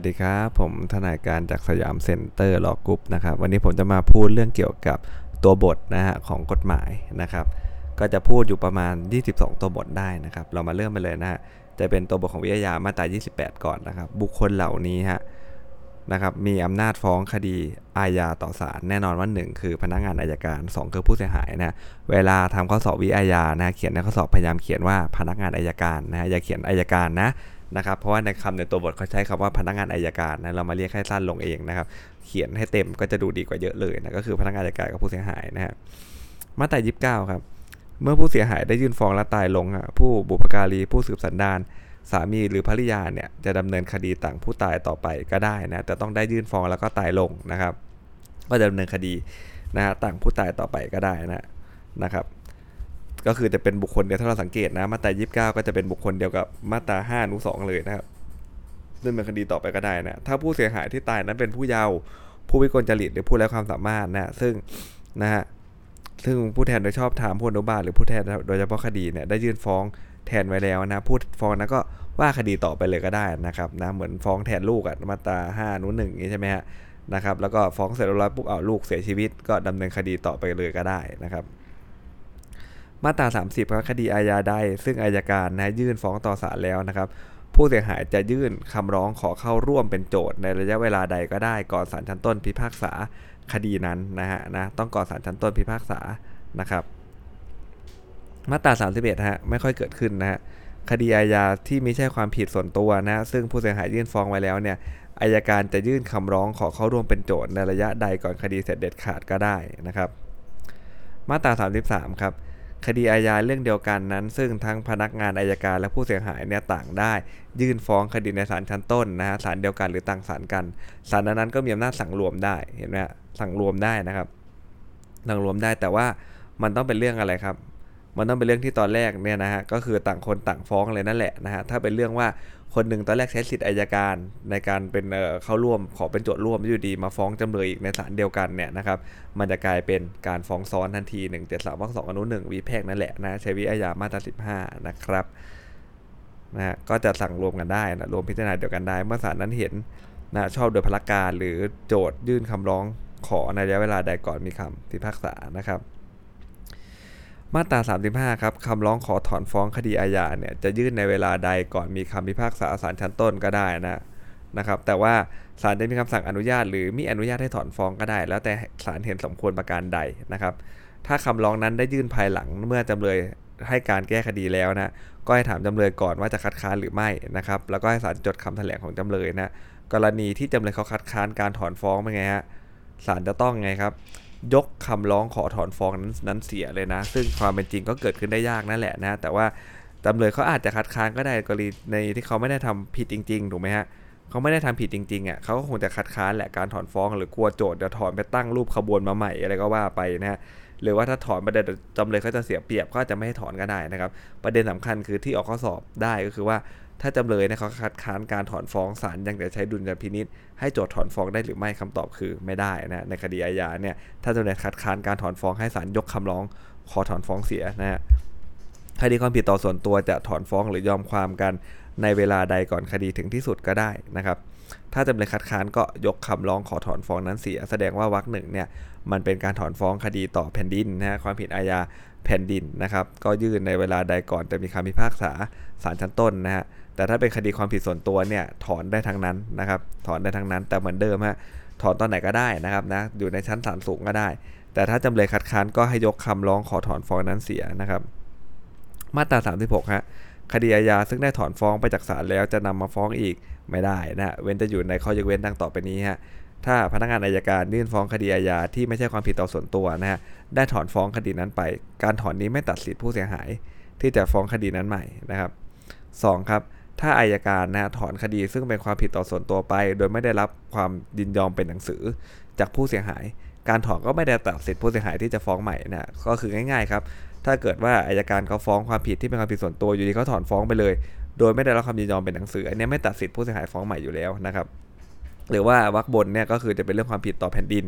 วัสดีครับ ผมทนายการจากสยามเซ็นเตอร์ Law Group นะครับ วันนี้ผมจะมาพูดเรื่องเกี่ยวกับตัวบทนะฮะของกฎหมายนะครับ ก็จะพูดอยู่ประมาณ 22 ตัวบทได้นะครับ เรามาเริ่มไปเลยนะฮะจะเป็นตัวบทของวิอาญามาตรา 28 ก่อนนะครับ บุคคลเหล่านี้ฮะนะครับมีอำนาจฟ้องคดีอาญาต่อศาลแน่นอนว่า 1 คือพนักงานอัยการ 2 คือผู้เสียหายนะเวลาทำข้อสอบวิอาญานะเขียนในข้อสอบพยายามเขียนว่าพนักงานอัยการนะอย่าเขียนอัยการนะ นะครับ เพราะว่าในคำในตัวบทเขาใช้คำว่าพนักงานอายการนะเรามาเรียกให้สั้นลงเองนะครับ เขียนให้เต็มก็จะดูดีกว่าเยอะเลยนะก็คือพนักงานอายการกับผู้เสียหายนะฮะมาตรา29ครับ เมื่อผู้เสียหายได้ยื่นฟ้องและตายลงผู้บุพการีผู้สืบสันดานสามีหรือภริยาเนี่ยจะดำเนินคดีต่างผู้ตายต่อไปก็ได้นะแต่ต้องได้ยื่นฟ้องแล้วก็ตายลงนะครับ ก็จะดำเนินคดีนะฮะต่างผู้ตายต่อไปก็ได้นะนะครับ ก็คือจะเป็นบุคคลเดียวถ้าเราสังเกตนะ มาตรา29ก็จะเป็นบุคคลเดียวกับมาตรา5อนุ2เลยนะครับดำเนินคดีต่อไปก็ได้นะ ถ้าผู้เสียหายที่ตายนั้นเป็นผู้เยาว์ผู้วิกลจริตหรือผู้ไร้ความสามารถนะซึ่งนะฮะซึ่งผู้แทนโดยชอบธรรมผู้อนุบาลหรือผู้แทนโดยเฉพาะคดีเนี่ยได้ยื่นฟ้องแทนไว้แล้วนะผู้ฟ้องนั้นก็ว่าคดีต่อไปเลยก็ได้นะครับนะเหมือนฟ้องแทนลูกอะมาตรา5อนุ1นี้ใช่ไหมฮะนะครับแล้วก็ฟ้องเสร็จเรียบร้อยปุ๊บเอาลูกเสียชีวิต ก็ดำเนินคดีต่อไปเลยก็ได้นะครับ มาตรา 30ครับคดีอาญาใดซึ่งอายการนะยื่นฟ้องต่อศาลแล้วนะครับ ผู้เสียหายจะยื่นคำร้องขอเข้าร่วมเป็นโจทย์ในระยะเวลาใดก็ได้ก่อนศาลชั้นต้นพิพากษาคดีนั้นนะฮะนะต้องก่อนศาลชั้นต้นพิพากษานะครับ มาตรา 31ฮะไม่ค่อยเกิดขึ้นนะฮะคดีอาญาที่ไม่ใช่ความผิดส่วนตัวนะซึ่งผู้เสียหายยื่นฟ้องไว้แล้วเนี่ยอายการจะยื่นคำร้องขอเข้าร่วมเป็นโจทย์ในระยะใดก่อนคดีเสร็จเด็ดขาดก็ได้นะครับ มาตรา 33 ครับ คดีอาญาเรื่องเดียวกันนั้น ซึ่งทั้งพนักงานอายการและผู้เสียหายเนี่ยต่างได้ ยื่นฟ้องคดีในศาลชั้นต้นนะฮะศาลเดียวกันหรือต่างศาลกันศาลนั้นก็มีอำนาจสั่งรวมได้เห็นไหมสั่งรวมได้นะครับสั่งรวมได้แต่ว่ามันต้องเป็นเรื่องอะไรครับ มันต้องเป็นเรื่องที่ตอนแรกเนี่ยนะฮะก็คือต่างคนต่างฟ้องเลยนั่นแหละนะฮะถ้าเป็นเรื่องว่า คนหนึ่งตอนแรกใช้สิทธิ์อายการในการเป็นเข้าร่วมขอเป็นโจทย์ร่วมอยู่ดีมาฟ้องจำเลยอีกในศาลเดียวกันเนี่ยนะครับมันจะกลายเป็นการฟ้องซ้อนทันที1 7 3วรรคสองอนุ1วิแพกนั่นแหละนะใช้วิอาญามาตรา15 นะครับนะก็จะสั่งรวมกันได้นะรวมพิจารณาเดียวกันได้ เมื่อศาลนั้นเห็นนะชอบโดยพลการหรือโจทยื่นคำร้องขอในระยะเวลาใดก่อนมีคำพิพากษานะครับ มาตรา 35 ครับคำร้องขอถอนฟ้องคดีอาญาเนี่ยจะยื่นในเวลาใดก่อนมีคำพิพากษาศาลชั้นต้นก็ได้นะนะครับ แต่ว่าศาลจะมีคำสั่งอนุญาต หรือมิอนุญาตให้ถอนฟ้องก็ได้ แล้วแต่ศาลเห็นสมควรประการใดนะครับ ถ้าคำร้องนั้นได้ยื่นภายหลังเมื่อจำเลยให้การแก้คดีแล้วนะก็ให้ถามจำเลยก่อนว่าจะคัดค้านหรือไม่นะครับ แล้วก็ให้ศาลจดคำแถลงของจำเลยนะกรณีที่จำเลยเขาคัดค้านการถอนฟ้องเป็นไงฮะศาลจะต้องไงครับ ยกคำร้องขอถอนฟ้องนั้นนั้นเสียเลยนะ ซึ่งความเป็นจริงก็เกิดขึ้นได้ยากนั่นแหละนะ แต่ว่าจำเลยเขาอาจจะคัดค้านก็ได้กรณีในที่เขาไม่ได้ทำผิดจริงๆถูกไหมฮะเขาไม่ได้ทำผิดจริงๆอะเขาก็คงจะคัดค้านแหละการถอนฟ้อง หรือกลัวโจทย์จะถอนไปตั้งรูปขบวนมาใหม่อะไรก็ว่าไปนะฮะหรือว่าถ้าถอนประเด็นจำเลยเขาจะเสียเปรียบก็จะไม่ให้ถอนก็ได้นะครับ ประเด็นสำคัญคือที่ออกข้อสอบได้ก็คือว่า ถ้าจำเลยเนี่ยเขาคัดค้านการถอนฟ้องศาลยังจะใช้ดุลยพินิษให้โจทย์ถอนฟ้องได้หรือไม่คำตอบคือไม่ได้นะในคดีอาญาเนี่ยถ้าจำเลยคัดค้านการถอนฟ้องให้ศาลยกคำร้อง ขอถอนฟ้องเสียนะฮะคดีความผิดต่อส่วนตัวจะถอนฟ้องหรือยอมความกันในเวลาใดก่อนคดีถึงที่สุดก็ได้นะครับ ถ้าจำเลยคัดค้านก็ยกคำร้องขอถอนฟ้องนั้นเสีย แสดงว่าวรรคหนึ่งเนี่ยมันเป็นการถอนฟ้องคดีต่อแผ่นดินนะฮะความผิดอาญาแผ่นดินนะครับ ก็ยื่นในเวลาใดก่อนจะมีคำพิพากษาศาลชั้นต้นนะฮะแต่ถ้าเป็นคดีความผิดส่วนตัวเนี่ยถอนได้ทั้งนั้นนะครับถอนได้ทั้งนั้น แต่เหมือนเดิมฮะถอนตอนไหนก็ได้นะครับนะอยู่ในชั้นศาลสูงก็ได้ แต่ถ้าจำเลยคัดค้านก็ให้ยกคำร้องขอถอนฟ้องนั้นเสียนะครับ มาตรา 36ฮะคดีอาญาซึ่งได้ถอนฟ้องไปจากศาลแล้วจะนำมาฟ้องอีก ไม่ได้นะเว้นจะอยู่ในข้อยกเว้นดังต่อไปนี้ฮะถ้าพนักงานอายการยื่นฟ้องคดีอาญาที่ไม่ใช่ความผิดต่อส่วนตัวนะฮะได้ถอนฟ้องคดีนั้นไป การถอนนี้ไม่ตัดสิทธิผู้เสียหาย ที่จะฟ้องคดีนั้นใหม่นะครับ2ครับถ้าอายการนะถอนคดีซึ่งเป็นความผิดต่อส่วนตัวไป โดยไม่ได้รับความยินยอมเป็นหนังสือ จากผู้เสียหาย การถอนก็ไม่ได้ตัดสิทธิผู้เสียหายที่จะฟ้องใหม่นะก็คือง่ายๆครับถ้าเกิดว่าอายการเขาฟ้องความผิดที่เป็นความผิดส่วนตัวอยู่ดีเขาถอนฟ้องไปเลย โดยไม่ได้รับความยินยอมเป็นหนังสือ อันนี้ไม่ตัดสิทธิผู้เสียหายฟ้องใหม่อยู่แล้วนะครับ หรือว่าวรรคบนเนี่ยก็คือจะเป็นเรื่องความผิดต่อแผ่นดิน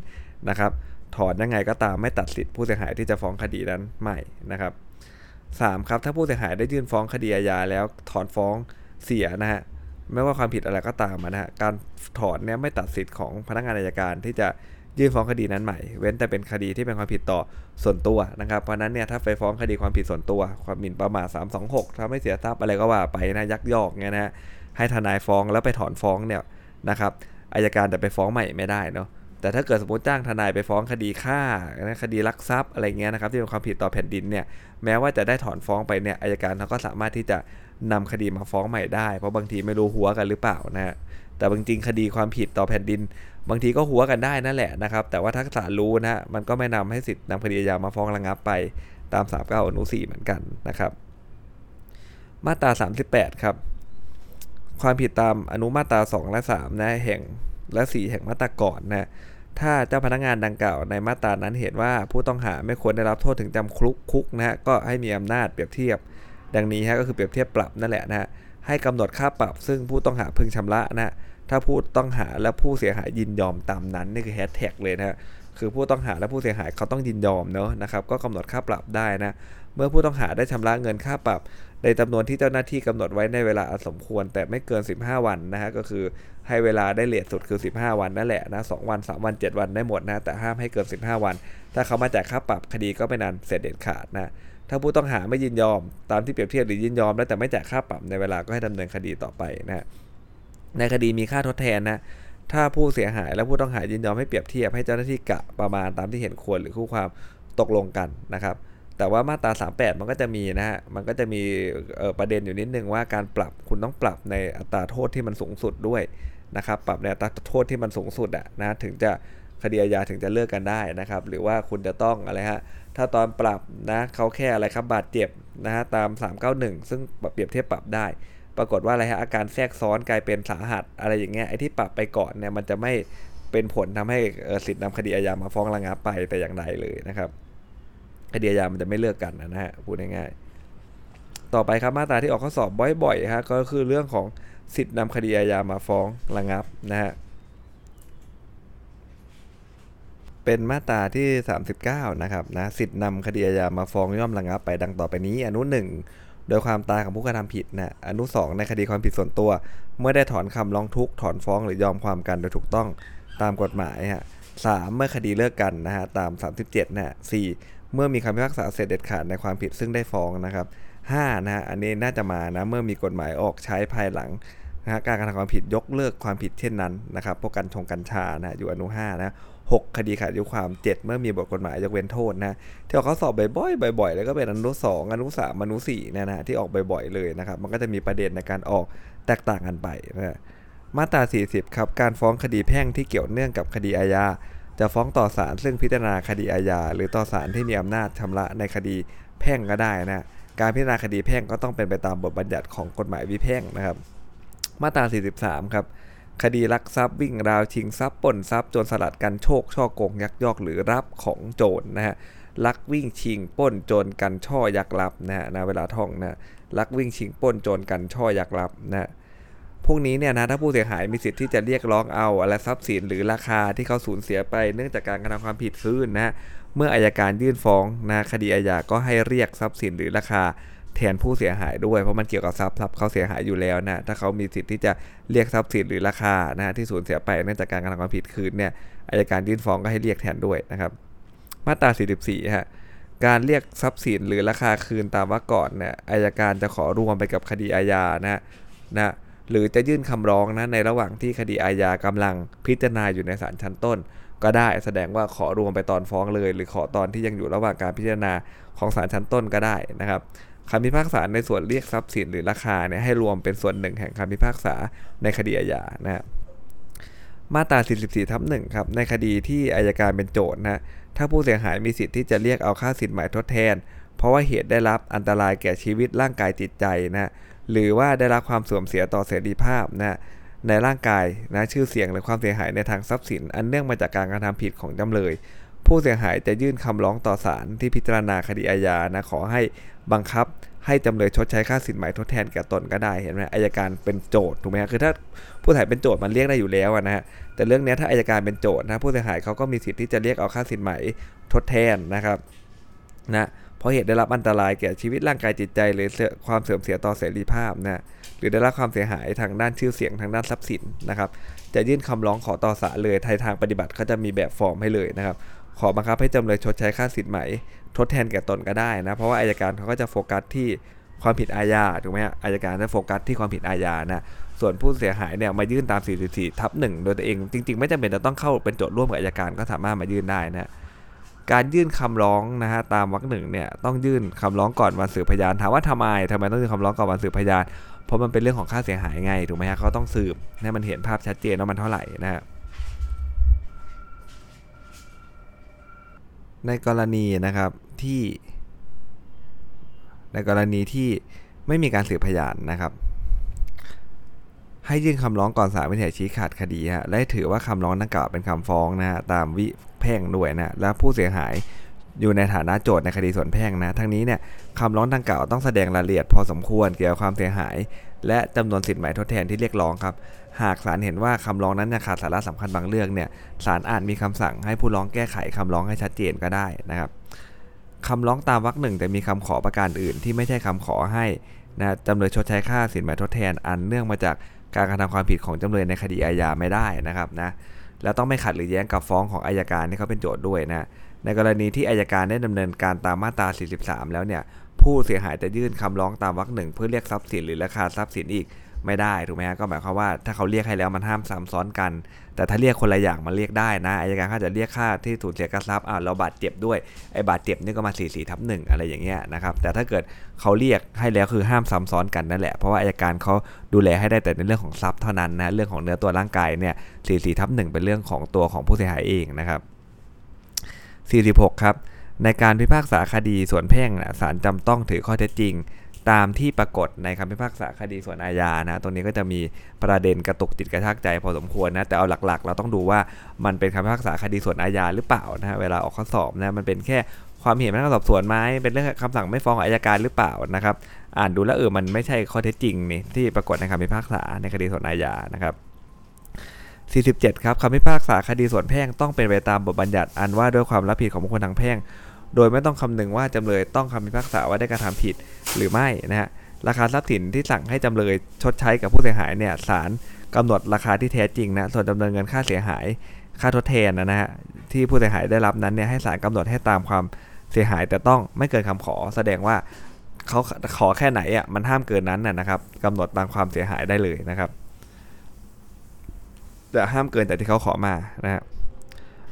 นะครับ ถอนยังไงก็ตามไม่ตัดสิทธิผู้เสียหายที่จะฟ้องคดีนั้นใหม่นะครับสามครับถ้าผู้เสียหายได้ยื่นฟ้องคดีอาญาแล้วถอนฟ้องเสียนะฮะไม่ว่าความผิดอะไรก็ตามนะฮะการถอนเนี่ยไม่ตัดสิทธิ์ของพนักงานอัยการที่จะ ยื่นฟ้องคดีนั้นใหม่ เว้นแต่เป็นคดีที่เป็นความผิดต่อส่วนตัวนะครับ เพราะนั้นเนี่ยถ้าไปฟ้องคดีความผิดส่วนตัว ความหมิ่นประมาท326ทำให้เสียทรัพย์อะไรก็ว่าไปนะยักยอกเงี้ยนะฮะให้ทนายฟ้องแล้วไปถอนฟ้องเนี่ยนะครับอายการแต่ไปฟ้องใหม่ไม่ได้เนาะแต่ถ้าเกิดสมมติจ้างทนายไปฟ้องคดีฆ่าคดีลักทรัพย์อะไรเงี้ยนะครับที่เป็นความผิดต่อแผ่นดินเนี่ยแม้ว่าจะได้ถอนฟ้องไปเนี่ยอายการเขาก็สามารถที่จะนำคดีมาฟ้องใหม่ได้ เพราะบางทีไม่รู้หัวกันหรือเปล่านะฮะ แต่บางจริงคดีความผิดต่อแผ่นดิน บางทีก็หัวกันได้นั่นแหละนะครับ แต่ว่าถ้าศาลรู้นะมันก็ไม่นำให้สิทธิ์นำคดีอาญามาฟ้องระงับไปตาม39อนุ4เหมือนกันนะครับ มาตรา 38 ครับ ความผิดตามอนุมาตรา 2 และ3นะแห่งและ 4 แห่งมาตราก่อนนะถ้าเจ้าพนักงานดังกล่าวในมาตรานั้นเห็นว่าผู้ต้องหาไม่ควรได้รับโทษถึงจำคุกคุกนะฮะก็ให้มีอำนาจเปรียบเทียบ ดังนี้ฮะก็คือเปรียบเทียบปรับนั่นแหละนะฮะให้กำหนดค่าปรับซึ่งผู้ต้องหาพึงชำระนะ ถ้าผู้ต้องหาและผู้เสียหายยินยอมตามนั้นนี่คือแฮชแท็กเลยนะคือผู้ต้องหาและผู้เสียหายเขาต้องยินยอมเนาะนะครับก็กำหนดค่าปรับได้นะเมื่อผู้ต้องหาได้ชำระเงินค่าปรับ ในจำนวนที่เจ้าหน้าที่กำหนดไว้ในเวลาอันสมควร แต่ไม่เกิน 15 วันนะฮะก็คือให้เวลาได้เลทสุดคือ 15 วันนั่นแหละนะสวัน 3 วัน 7 วันได้หมดนะแต่ห้ามให้เกิน 15 วัน ถ้าเขามาจ่ายค่าปรับคดีก็ไม่นานเสร็จเด็ดขาดนะถ้าผู้ต้องหาไม่ยินยอมตามที่เปรียบเทียบหรือยินยอมแล้วแต่ไม่จ่ายค่าปรับในเวลาก็ให้ดำเนินคดีต่อไปนะ ในคดีมีค่าทดแทนนะ ถ้าผู้เสียหายและผู้ต้องหายินยอมให้เปรียบเทียบให้เจ้าหน้าที่กะประมาณตามที่เห็นควรหรือคู่ความตกลงกันนะครับ แต่ว่ามาตรา 38 มันก็จะมีนะฮะ มันก็จะมีประเด็นอยู่นิดนึงว่าการปรับคุณต้องปรับในอัตราโทษที่มันสูงสุดด้วยนะครับ ปรับในอัตราโทษที่มันสูงสุดอะนะถึงจะคดีอาญาถึงจะเลิกกันได้นะครับ หรือว่าคุณจะต้องอะไรฮะ ถ้าตอนปรับนะเขาแค่อะไรครับบาดเจ็บนะฮะตาม 391 ซึ่งเปรียบเทียบปรับได้ ปรากฏว่าอะไรฮะอาการแทรกซ้อนกลายเป็นสาหัสอะไรอย่างเงี้ยไอ้ที่ปรับไปก่อนเนี่ยมันจะไม่เป็นผลทำให้สิทธินำคดีอาญามาฟ้องระงับไปแต่อย่างใดเลยนะครับคดีอาญามันจะไม่เลือกกันนะฮะพูดง่ายๆต่อไปครับมาตราที่ออกข้อสอบบ่อยๆฮะก็คือเรื่องของสิทธินำคดีอาญามาฟ้องระงับนะฮะเป็นมาตราที่ 39 นะครับนะสิทธินำคดีอาญามาฟ้องย่อมระงับไปดังต่อไปนี้ อนุหนึ่ง โดยความตายของผู้กระทำผิดนะอนุ2ในคดีความผิดส่วนตัว เมื่อได้ถอนคำร้องทุกข์ถอนฟ้องหรือยอมความกันโดยถูกต้องตามกฎหมายฮะสเมื่อคดีเลิกกันนะฮะตาม 37นะสเมื่อมีคำพิพากษาเสร็จเด็ดขาดในความผิดซึ่งได้ฟ้องนะครับ5นะฮะอันนี้น่าจะมานะเมื่อมีกฎหมายออกใช้ภายหลังนะฮะการกระทำความผิดยกเลิกความผิดเช่นนั้นนะครับพวกกันชงกัญชานะอยู่อนุ5นะ 6 คดีขาดอายุความ 7 เมื่อมีบทกฎหมายยกเว้นโทษนะที่เขาสอบบ่อยๆบ่อยๆ แล้วก็เป็นอนุ2องอนุ3อนุ4นะนะที่ออกบ่อยๆเลยนะครับ มันก็จะมีประเด็นในการออกแตกต่างกันไปนะมาตรา 40 ครับ การฟ้องคดีแพ่งที่เกี่ยวเนื่องกับคดีอาญาจะฟ้องต่อศาลซึ่งพิจารณาคดีอาญาหรือต่อศาลที่มีอำนาจชำระในคดีแพ่งก็ได้นะการพิจารณาคดีแพ่งก็ต้องเป็นไปตามบทบัญญัติของกฎหมายวิแพ่งนะครับ มาตรา 43 ครับ คดีลักทรัพย์วิ่งราวชิงทรัพย์ปล้นทรัพย์โจรสลัดกันโชคช่อโกงยักยอกหรือรับของโจรนะฮะลักวิ่งชิงป้นโจรกันช่อยักรับนะฮะนะเวลาท่องนะลักวิ่งชิงป้นโจรกันช่อยักรับนะพวกนี้เนี่ยนะถ้าผู้เสียหายมีสิทธิ์ที่จะเรียกร้องเอาอะไรทรัพย์สินหรือราคาที่เขาสูญเสียไปเนื่องจากการกระทำความผิดคืนนะเมื่ออายการยื่นฟ้องนะคดีอาญาก็ให้เรียกทรัพย์สินหรือราคา แทนผู้เสียหายด้วย เพราะมันเกี่ยวกับทรัพย์ทรัพย์เขาเสียหายอยู่แล้วนะถ้าเขามีสิทธิ์ที่จะเรียกทรัพย์สินหรือราคานะที่สูญเสียไปเนื่องจากการกระทำความผิดคืนเนี่ยอายการยื่นฟ้องก็ให้เรียกแทนด้วยนะครับ มาตรา 44ฮะการเรียกทรัพย์สินหรือราคาคืนตามว่าก่อนเนี่ยอายการจะขอรวมไปกับคดีอาญานะนะหรือจะยื่นคำร้องนะในระหว่างที่คดีอาญากำลังพิจารณาอยู่ในศาลชั้นต้น ก็ได้แสดงว่าขอรวมไปตอนฟ้องเลย หรือขอตอนที่ยังอยู่ระหว่างการพิจารณาของศาลชั้นต้นก็ได้นะครับ คำพิพากษาในส่วนเรียกทรัพย์สินหรือราคาเนี่ยให้รวมเป็นส่วนหนึ่งแห่งคำพิพากษาในคดีอาญานะมาตรา 44ทับหนึ่งครับในคดีที่อายการเป็นโจทย์นะถ้าผู้เสียหายมีสิทธิ์ที่จะเรียกเอาค่าสินใหม่ทดแทน เพราะว่าเหตุได้รับอันตรายแก่ชีวิตร่างกายจิตใจนะหรือว่าได้รับความเสื่อมเสียต่อเสรีภาพนะในร่างกายนะชื่อเสียงหรือความเสียหายในทางทรัพย์สิน อันเนื่องมาจากการกระทำผิดของจำเลย ผู้เสียหายจะยื่นคำร้องต่อศาลที่พิจารณาคดีอาญานะขอให้ บังคับให้จำเลยชดใช้ค่าสินไหมทดแทนแก่ตนก็ได้เห็นไหมอายการเป็นโจทย์ถูกไหมคือถ้าผู้เสียหายเป็นโจทย์มันเรียกได้อยู่แล้วนะฮะแต่เรื่องนี้ถ้าอายการเป็นโจทย์นะผู้เสียหายเขาก็มีสิทธิ์ที่จะเรียกเอาค่าสินไหมทดแทนนะครับนะเพราะเหตุได้รับอันตรายแก่ชีวิตร่างกายจิตใจ หรือความเสื่อมเสียต่อเสรีภาพนะหรือได้รับความเสียหายทางด้านชื่อเสียงทางด้านทรัพย์สินนะครับ จะยื่นคำร้องขอต่อศาลเลยไทยทางปฏิบัติเขาจะมีแบบฟอร์มให้เลยนะครับขอบังคับให้จำเลยชดใช้ค่าสินไหม ทดแทนแก่ตนก็ได้นะ เพราะว่าอายการเขาก็จะโฟกัสที่ความผิดอาญาถูกไหมฮะอายการจะโฟกัสที่ความผิดอาญานะส่วนผู้เสียหายเนี่ยมายื่นตาม 44ทับหนึ่งโดยตัวเอง จริง ๆ ไม่จำเป็นจะต้องเข้าเป็นโจทย์ร่วมกับอายการก็สามารถมายื่นได้นะการยื่นคำร้องนะฮะตามวรรคหนึ่งเนี่ยต้องยื่นคำร้องก่อนวันสืบพยานถามว่าทำไมทำไมต้องยื่นคำร้องก่อนวันสืบพยาน เพราะมันเป็นเรื่องของค่าเสียหายไงถูกไหมฮะเขาต้องสืบให้มันเห็นภาพชัดเจนว่ามันเท่าไหร่นะฮะ ในกรณีนะครับที่ ในกรณีที่ไม่มีการสืบพยานนะครับ ให้ยื่นคำร้องก่อนศาลวินิจฉัยชี้ขาดคดีฮะและถือว่าคำร้องดังกล่าวเป็นคำฟ้องนะฮะตามวิแพ่งด้วยนะและผู้เสียหายอยู่ในฐานะโจทย์ในคดีส่วนแพ่งนะ ทั้งนี้เนี่ยคำร้องดังกล่าวต้องแสดงรายละเอียดพอสมควรเกี่ยวกับความเสียหาย และจำนวนสิทธิ์หมายทดแทนที่เรียกร้องครับ หากศาลเห็นว่าคำร้องนั้นเนี่ยขาดสาระสำคัญบางเรื่องเนี่ยศาลอาจมีคำสั่งให้ผู้ร้องแก้ไขคำร้องให้ชัดเจนก็ได้นะครับคำร้องตามวรรคหนึ่งแต่มีคำขอประการอื่น ที่ไม่ใช่คำขอให้นะจำเลยชดใช้ค่าสินไหมทดแทนอันเนื่องมาจากการกระทำความผิดของจำเลยในคดีอาญาไม่ได้นะครับนะแล้วต้องไม่ขัดหรือแย้งกับฟ้องของอายการที่เขาเป็นโจทย์ด้วยนะในกรณีที่อายการได้ดำเนินการตามมาตรา 43 แล้วเนี่ยผู้เสียหายจะยื่นคำร้องตามวรรคหนึ่งเพื่อเรียกทรัพย์สินหรือราคาทรัพย์สินอีก ไม่ได้ถูกไหมฮะก็หมายความว่าถ้าเขาเรียกให้แล้วมันห้ามซ้ำซ้อนกัน แต่ถ้าเรียกคนละอย่างมันเรียกได้นะอายการเขาจะเรียกค่าที่สูญเสียการทรัพย์อ่าเราบาดเจ็บด้วยไอ้บาดเจ็บนี่ก็มา4 4ทับหนึ่งอะไรอย่างเงี้ยนะครับแต่ถ้าเกิดเขาเรียกให้แล้วคือห้ามซ้ำซ้อนกันนั่นแหละเพราะว่าอายการเขาดูแลให้ได้แต่ในเรื่องของทรัพย์เท่านั้นนะเรื่องของเนื้อตัวร่างกายเนี่ย4 4ทับหนึ่งเป็นเรื่องของตัวของผู้เสียหายเองนะครับ46ครับในการพิพากษาคดีส่วนแพ่งนะศาลจำต้องถือข้อเท็จจริง ตามที่ปรากฏในคำพิพากษาคดีส่วนอาญานะ ตรงนี้ก็จะมีประเด็นกระตุกจิตกระชากใจพอสมควรนะ แต่เอาหลักๆ เราต้องดูว่ามันเป็นคำพิพากษาคดีส่วนอาญาหรือเปล่านะเวลาออกข้อสอบนะ มันเป็นแค่ความเห็นพนักงานสอบสวนไหมเป็นเรื่องคำสั่งไม่ฟ้องอายการหรือเปล่านะครับ อ่านดูแล้วเออ มันไม่ใช่ข้อเท็จจริงนี่ที่ปรากฏในคำพิพากษาในคดีส่วนอาญานะครับ47ครับคำพิพากษาคดีส่วนแพ่งต้องเป็นไปตามบทบัญญัติอันว่าด้วยความรับผิดของบุคคลทางแพ่ง โดยไม่ต้องคำนึงว่าจำเลยต้องคำพิพากษาว่าได้กระทำผิดหรือไม่นะฮะราคาทรัพย์สินที่สั่งให้จำเลยชดใช้กับผู้เสียหายเนี่ยศาลกำหนดราคาที่แท้จริงนะส่วนจำเนินเงินค่าเสียหายค่าทดแทนนะฮะที่ผู้เสียหายได้รับนั้นเนี่ยให้ศาลกำหนดให้ตามความเสียหายแต่ต้องไม่เกินคำขอ แสดงว่าเขาขอแค่ไหนอะมันห้ามเกินนั้นนะครับกำหนดตามความเสียหายได้เลยนะครับแต่ห้ามเกินแต่ที่เขาขอมานะฮะ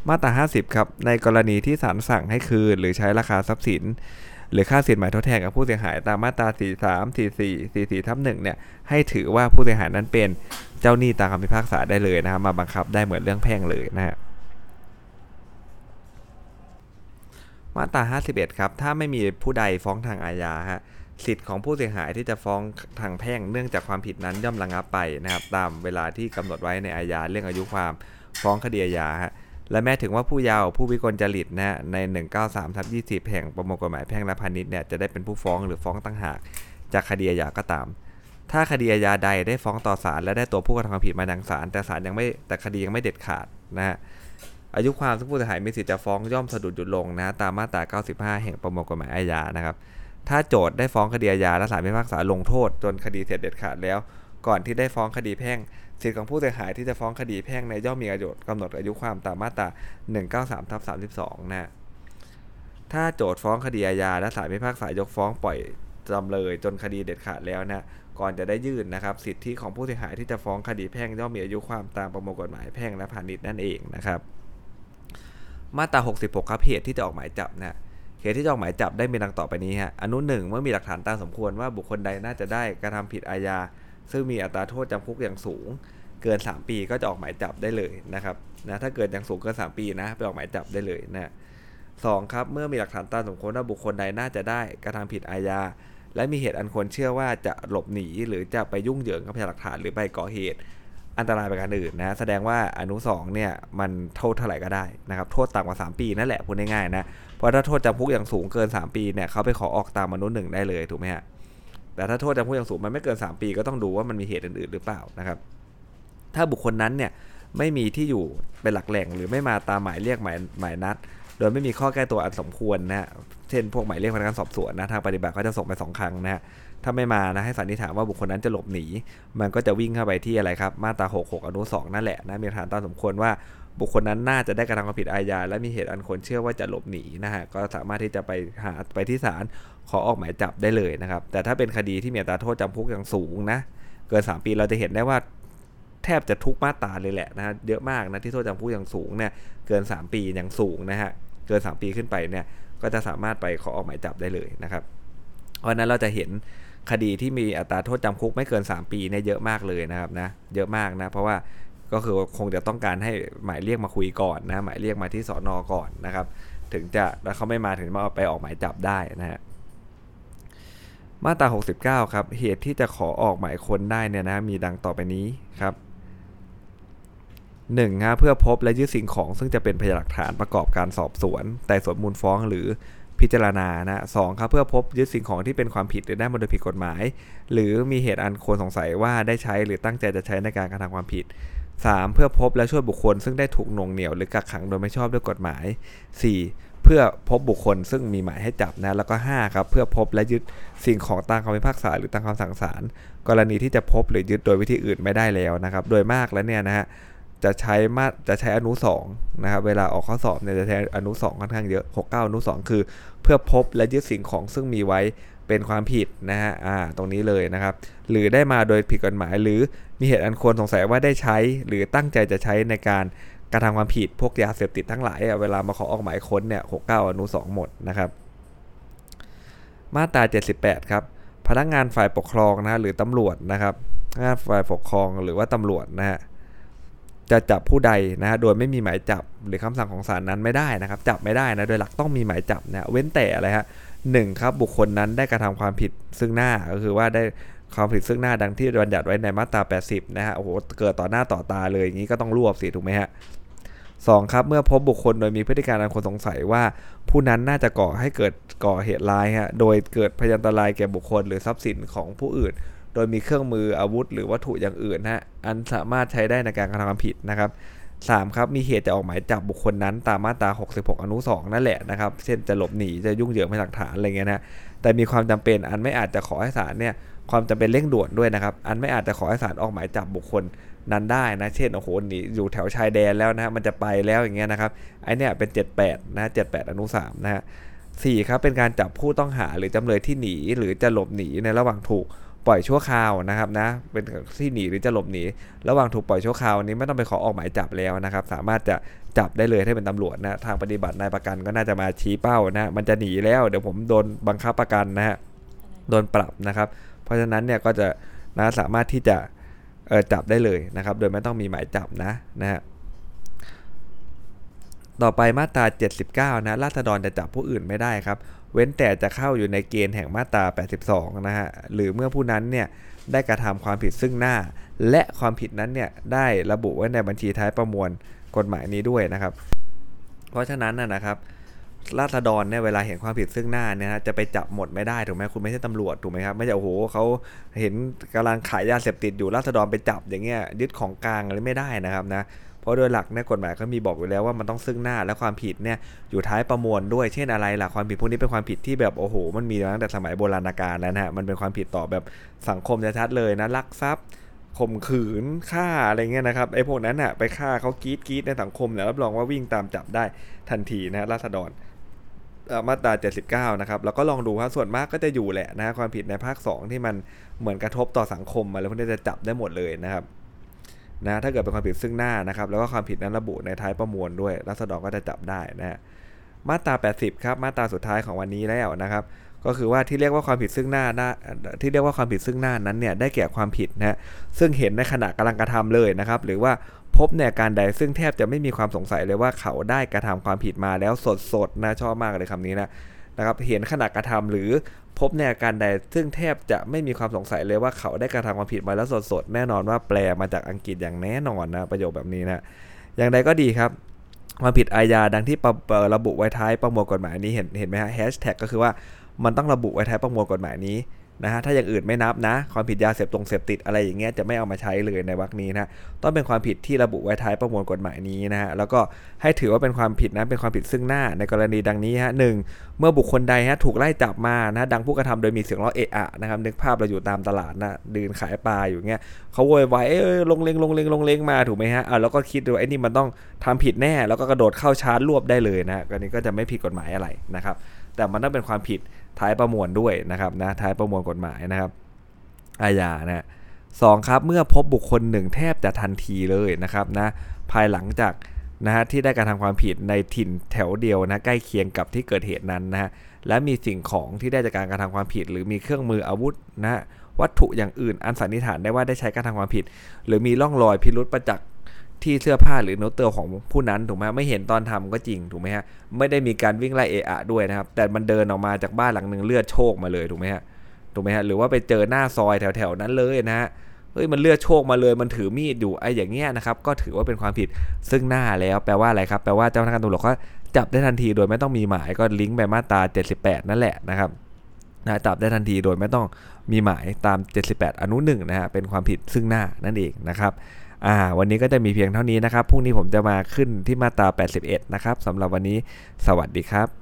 มาตรา 50 ครับ ในกรณีที่ศาลสั่งให้คืน หรือใช้ราคาทรัพย์สิน หรือค่าสินหมายทดแทนกับผู้เสียหายตามมาตรา 43 44 44ทับ1เนี่ยให้ถือว่าผู้เสียหายนั้นเป็นเจ้าหนี้ตามคำพิพากษาได้เลยนะครับมาบังคับได้เหมือนเรื่องแพ่งเลยนะฮะมาตรา 51 ครับ ถ้าไม่มีผู้ใดฟ้องทางอาญาฮะสิทธิ์ของผู้เสียหายที่จะฟ้องทางแพ่งเนื่องจากความผิดนั้นย่อมระงับไปนะครับ ตามเวลาที่กำหนดไว้ในอาญาเรื่องอายุความฟ้องคดีอาญาฮะ และแม้ถึงว่าผู้เยาว์ผู้วิกลจริตนะใน 193ทับ20 แห่งประมวลกฎหมายแพ่งและพาณิชย์เนี่ยจะได้เป็นผู้ฟ้องหรือฟ้องตั้งหาก จากคดีอาญาก็ตาม ถ้าคดีอาญาใดได้ฟ้องต่อศาลและได้ตัวผู้กระทำความผิดมาดังศาลแต่ศาลยังไม่แต่คดียังไม่เด็ดขาดนะฮะอายุความซึ่งผู้เสียหายมีสิทธิ์จะฟ้องย่อมสะดุดหยุดลงนะตามมาตรา 95 แห่งประมวลกฎหมายอาญานะครับถ้าโจทย์ได้ฟ้องคดีอาญาและศาลพิพากษาลงโทษ จนคดีเสร็จเด็ดขาดแล้ว ก่อนที่ได้ฟ้องคดีแพ่ง สิทธิของผู้เสียหายที่จะฟ้องคดีแพ่งในย่อมมีอายุกำหนดอายุความตามมาตรา 193ทับ32 นะถ้าโจทย์ฟ้องคดีอาญาและศาลพิพากษายกฟ้องปล่อยจำเลยจนคดีเด็ดขาดแล้วนะก่อนจะได้ยื่นนะครับ สิทธิของผู้เสียหายที่จะฟ้องคดีแพ่งย่อมมีอายุความตามประมวลกฎหมายแพ่งและพาณิชย์นั่นเองนะครับ มาตรา 66 ครับเหตุที่จะออกหมายจับนะเหตุที่จะออกหมายจับได้มีดังต่อไปนี้ฮะอนุหนึ่งเมื่อมีหลักฐานตามสมควรว่าบุคคลใดน่าจะได้กระทำผิดอาญา ซึ่งมีอัตราโทษจำคุกอย่างสูง เกิน 3 ปีก็จะออกหมายจับได้เลยนะครับนะถ้าเกิดอย่างสูงเกิน 3 ปีนะไปออกหมายจับได้เลยนะสองครับเมื่อมีหลักฐานตามสมควรว่าบุคคลใดน่าจะได้กระทำผิดอาญาและมีเหตุอันควรเชื่อว่าจะหลบหนีหรือจะไปยุ่งเหยิงกับพยานหลักฐานหรือไปก่อเหตุ อันตรายประการอื่นนะแสดงว่าอนุ2เนี่ยมันโทษเท่าไหร่ก็ได้นะครับโทษต่ำกว่า 3 ปีนั่นแหละพูดง่ายๆนะเพราะถ้าโทษจำคุกอย่างสูงเกิน 3 ปีเนี่ยเขาไปขอออกตามมนุษย์หนึ่งได้เลยถูกไหมฮะ แต่ถ้าโทษจำคุกอย่างสูงมันไม่เกิน 3 ปีก็ต้องดูว่ามันมีเหตุอื่นๆหรือเปล่านะครับ ถ้าบุคคลนั้นเนี่ยไม่มีที่อยู่เป็นหลักแหล่งหรือไม่มาตามหมายเรียกหมายหมายนัด โดยไม่มีข้อแก้ตัวอันสมควรนะฮะเช่นพวกหมายเรียกพนักงานสอบสวนนะทางปฏิบัติก็จะส่งไป 2 ครั้งนะถ้าไม่มานะให้สันนิษฐานว่าบุคคลนั้นจะหลบหนี มันก็จะวิ่งเข้าไปที่อะไรครับ มาตรา 66 อนุ 2 นั่นแหละนะมีฐานตามสมควรว่า บุคคลนั้นน่าจะได้กระทำความผิดอาญาและมีเหตุอันควรเชื่อว่าจะหลบหนีนะฮะก็สามารถที่จะไปหาไปที่ศาลขอออกหมายจับได้เลยนะครับ แต่ถ้าเป็นคดีที่มีอัตราโทษจำคุกอย่างสูงนะเกิน 3 ปีเราจะเห็นได้ว่าแทบจะทุกมาตราเลยแหละนะฮะเยอะมากนะที่โทษจำคุกอย่างสูงเนี่ยเกิน 3 ปีอย่างสูงนะฮะเกิน 3 ปีขึ้นไปเนี่ยก็จะสามารถไปขอออกหมายจับได้เลยนะครับ เพราะนั้นเราจะเห็นคดีที่มีอัตราโทษจำคุกไม่เกิน 3 ปีเนี่ยเยอะมากเลยนะครับนะเยอะมากนะเพราะว่า ก็คือคงจะต้องการให้หมายเรียกมาคุยก่อนนะหมายเรียกมาที่สอนอก่อนนะครับ ถึงจะแล้วเขาไม่มาถึงมาไปออกหมายจับได้นะฮะมาตรา 69 ครับ เหตุที่จะขอออกหมายค้นได้เนี่ยนะมีดังต่อไปนี้ครับหนึ่งฮะเพื่อพบและยึดสิ่งของ ซึ่งจะเป็นพยานหลักฐานประกอบการสอบสวน แต่สวนมูลฟ้องหรือพิจารณานะสองครับเพื่อพบยึดสิ่งของที่เป็นความผิดหรือได้มาโดยผิดกฎหมาย หรือมีเหตุอันควรสงสัยว่าได้ใช้หรือตั้งใจจะใช้ในการกระทำความผิด 3. เพื่อพบและช่วยบุคคล ซึ่งได้ถูกหน่วงเหนี่ยวหรือกักขังโดยไม่ชอบด้วยกฎหมาย 4. เพื่อพบบุคคลซึ่งมีหมายให้จับนะแล้วก็ 5 ครับ เพื่อพบและยึดสิ่งของตามคำพิพากษาหรือตามคำสั่งศาลกรณีที่จะพบหรือยึดโดยวิธีอื่นไม่ได้แล้วนะครับ โดยมากแล้วเนี่ยนะฮะจะใช้มาจะใช้อนุ2นะครับเวลาออกข้อสอบเนี่ยจะใช้อนุ2ค่อนข้างเยอะ 69 อนุ 2 คือ เพื่อพบและยึดสิ่งของซึ่งมีไว้ เป็นความผิดนะฮะอ่าตรงนี้เลยนะครับ หรือได้มาโดยผิดกฎหมาย หรือมีเหตุอันควรสงสัยว่าได้ใช้ หรือตั้งใจจะใช้ในการกระทำความผิดพวกยาเสพติดทั้งหลายเวลามาขอออกหมายค้นเนี่ย69อนุ2หมดนะครับมาตรา 78 ครับ พนักงานฝ่ายปกครองนะหรือตำรวจนะครับงานฝ่ายปกครองหรือว่าตำรวจนะฮะจะจับผู้ใดนะฮะโดยไม่มีหมายจับหรือคำสั่งของศาลนั้นไม่ได้นะครับ จับไม่ได้นะโดยหลักต้องมีหมายจับนะเว้นแต่อะไรฮะ หนึ่งครับบุคคลนั้นได้กระทำความผิดซึ่งหน้าก็คือว่าได้ความผิดซึ่งหน้าดังที่บัญญัติไว้ในมาตรา 80 นะฮะ โอ้โห เกิดต่อหน้าต่อตาเลยอย่างนี้ก็ต้องรวบสิถูกไหมฮะสองครับ เมื่อพบบุคคลโดยมีพฤติการอันควรสงสัยว่า ผู้นั้นน่าจะก่อให้เกิดก่อเหตุร้ายฮะ โดยเกิดพยันตรายแก่บุคคลหรือทรัพย์สินของผู้อื่น โดยมีเครื่องมืออาวุธ หรือวัตถุอย่างอื่นฮะ อันสามารถใช้ได้ในการกระทำความผิดนะครับ 3. ครับมีเหตุจะออกหมายจับบุคคลนั้นตามมาตรา 66 อนุ 2 นั่นแหละนะครับเช่นจะหลบหนีจะยุ่งเหยิงพยานหลักฐานอะไรเงี้ยนะแต่มีความจำเป็นอันไม่อาจจะขอให้ศาลเนี่ยความจำเป็นเร่งด่วนด้วยนะครับ อันไม่อาจจะขอให้ศาลออกหมายจับบุคคลนั้นได้นะ เช่น โอ้โหหนีอยู่แถวชายแดนแล้วนะฮะมันจะไปแล้วอย่างเงี้ยนะครับ ไอเนี่ยเป็น 78 นะ 78 อนุ 3 นะฮะสี่ครับ เป็นการจับผู้ต้องหาหรือจำเลยที่หนีหรือจะหลบหนีในระหว่างถูก ปล่อยชั่วคราวนะครับนะเป็นที่หนีหรือจะหลบหนี ระหว่างถูกปล่อยชั่วคราวนี้ไม่ต้องไปขอออกหมายจับแล้วนะครับ สามารถจะจับได้เลยถ้าเป็นตำรวจนะทางปฏิบัตินายประกันก็น่าจะมาชี้เป้านะมันจะหนีแล้วเดี๋ยวผมโดนบังคับประกันนะฮะโดนปรับนะครับ เพราะฉะนั้นเนี่ยก็จะนะสามารถที่จะเออจับได้เลยนะครับ โดยไม่ต้องมีหมายจับนะนะฮะต่อไปมาตรา 79 นะ ราษฎรจะจับผู้อื่นไม่ได้ครับ เว้นแต่จะเข้าอยู่ในเกณฑ์แห่งมาตรา 82 นะฮะ หรือเมื่อผู้นั้นเนี่ยได้กระทำความผิดซึ่งหน้า และความผิดนั้นเนี่ยได้ระบุไว้ในบัญชีท้ายประมวลกฎหมายนี้ด้วยนะครับ เพราะฉะนั้นนะครับราษฎรเนี่ยเวลาเห็นความผิดซึ่งหน้าเนี่ยจะไปจับหมดไม่ได้ถูกไหมคุณไม่ใช่ตำรวจถูกไหมครับไม่ใช่โอ้โหเขาเห็นกำลังขายยาเสพติดอยู่ราษฎรไปจับอย่างเงี้ยยึดของกลางอะไรไม่ได้นะครับนะ เพราะโดยหลักในกฎหมายเขามีบอกอยู่แล้วว่ามันต้องซึ่งหน้าและความผิดเนี่ยอยู่ท้ายประมวลด้วยเช่นอะไรล่ะความผิดพวกนี้เป็นความผิดที่แบบโอ้โห มันมีตั้งแต่สมัยโบราณกาลแล้วนะฮะมันเป็นความผิดต่อแบบสังคมชัดๆเลยนะลักทรัพย์ข่มขืนฆ่าอะไรเงี้ยนะครับไอ้พวกนั้นน่ะไปฆ่าเขากรีดกรีดในสังคมเนี่ยรับรองว่าวิ่งตามจับได้ทันทีนะราษฎรมาตรา 79 นะครับ แล้วก็ลองดูว่าส่วนมากก็จะอยู่แหละนะความผิดในภาค 2 ที่มันเหมือนกระทบต่อสังคมมาแล้วพวกนี้จะจับได้หมดเลยนะครับ นะถ้าเกิดเป็นความผิดซึ่งหน้านะครับแล้วก็ความผิดนั้นระบุในท้ายประมวลด้วยรัษฎรก็จะจับได้นะมาตรา 80 ครับมาตราสุดท้ายของวันนี้แล้วนะครับ ก็คือว่าที่เรียกว่าความผิดซึ่งหน้าที่เรียกว่าความผิดซึ่งหน้านั้นเนี่ยได้แก่ความผิดนะซึ่งเห็นในขณะกำลังกระทำเลยนะครับ หรือว่าพบในการใดซึ่งแทบจะไม่มีความสงสัยเลยว่าเขาได้กระทำความผิดมาแล้วสดๆนะชอบมากเลยคำนี้นะ นะครับเห็นขณะกระทำหรือพบในอาการใด ซึ่งแทบจะไม่มีความสงสัยเลยว่าเขาได้กระทำความผิดมาแล้วสดๆ แน่นอนว่าแปลมาจากอังกฤษอย่างแน่นอนนะประโยคแบบนี้นะอย่างใดก็ดีครับความผิดอาญาดังที่ระบุไว้ท้ายประมวลกฎหมายนี้เห็นเห็นไหมฮะแฮชแท็กก็คือว่ามันต้องระบุไว้ท้ายประมวลกฎหมายนี้ นะฮะถ้าอย่างอื่นไม่นับนะ ความผิดยาเสพตรงเสพติดอะไรอย่างเงี้ยจะไม่เอามาใช้เลยในวรรคนี้นะต้องเป็นความผิดที่ระบุไว้ท้ายประมวลกฎหมายนี้นะฮะแล้วก็ให้ถือว่าเป็นความผิดนะเป็นความผิดซึ่งหน้าในกรณีดังนี้ฮะหนึ่งเมื่อบุคคลใดฮะถูกไล่จับมานะดังผู้กระทำโดยมีเสียงร้องเอะอะนะครับนึกภาพเราอยู่ตามตลาดนะดืนขายปลาอยู่เงี้ยเขาโวยวายเอ้ยลงเลงลงเลงลงเลงมาถูกไหมฮะอ่าแล้วก็คิดดูไอ้นี่มันต้องทำผิดแน่ แล้วก็กระโดดเข้าชาร์จรวบได้เลยนะฮะอันนี้ก็จะไม่ผิดกฎหมายอะไรนะครับแต่มันต้องเป็นความผิด ท้ายประมวลด้วยนะครับนะท้ายประมวลกฎหมายนะครับอาญานะสองครับเมื่อพบบุคคลหนึ่งแทบจะทันทีเลยนะครับนะภายหลังจากนะฮะที่ได้การทำความผิดในถิ่นแถวเดียวนะใกล้เคียงกับที่เกิดเหตุนั้นนะฮะและมีสิ่งของที่ได้จากการกระทำความผิด หรือมีเครื่องมืออาวุธนะฮะวัตถุอย่างอื่นอันสันนิษฐานได้ว่าได้ใช้การทำความผิด หรือมีร่องรอยพิรุธเห็นประจักษ์ ที่เสื้อผ้าหรือเนื้อตัวของผู้นั้นถูกไหมฮะไม่เห็นตอนทำก็จริงถูกไหมฮะไม่ได้มีการวิ่งไล่เอะอะด้วยนะครับ แต่มันเดินออกมาจากบ้านหลังหนึ่งเลือดโชกมาเลยถูกไหมฮะถูกไหมฮะหรือว่าไปเจอหน้าซอยแถวๆนั้นเลยนะฮะเฮ้ยมันเลือดโชกมาเลยมันถือมีดอยู่ไอ้อย่างเงี้ยนะครับก็ถือว่าเป็นความผิดซึ่งหน้าแล้วแปลว่าอะไรครับแปลว่าเจ้าพนักงานตำรวจก็จับได้ทันทีโดยไม่ต้องมีหมายก็ลิงก์ไปมาตรา 78 นั่นแหละนะครับนะจับได้ทันทีโดยไม่ต้องมีหมายตาม 78 อนุ1นะฮะเป็นความผิดซึ่งหน้านั่นเองนะครับ อ่าวันนี้ก็จะมีเพียงเท่านี้นะครับพรุ่งนี้ผมจะมาขึ้นที่มาตรา 81 นะครับสำหรับวันนี้สวัสดีครับ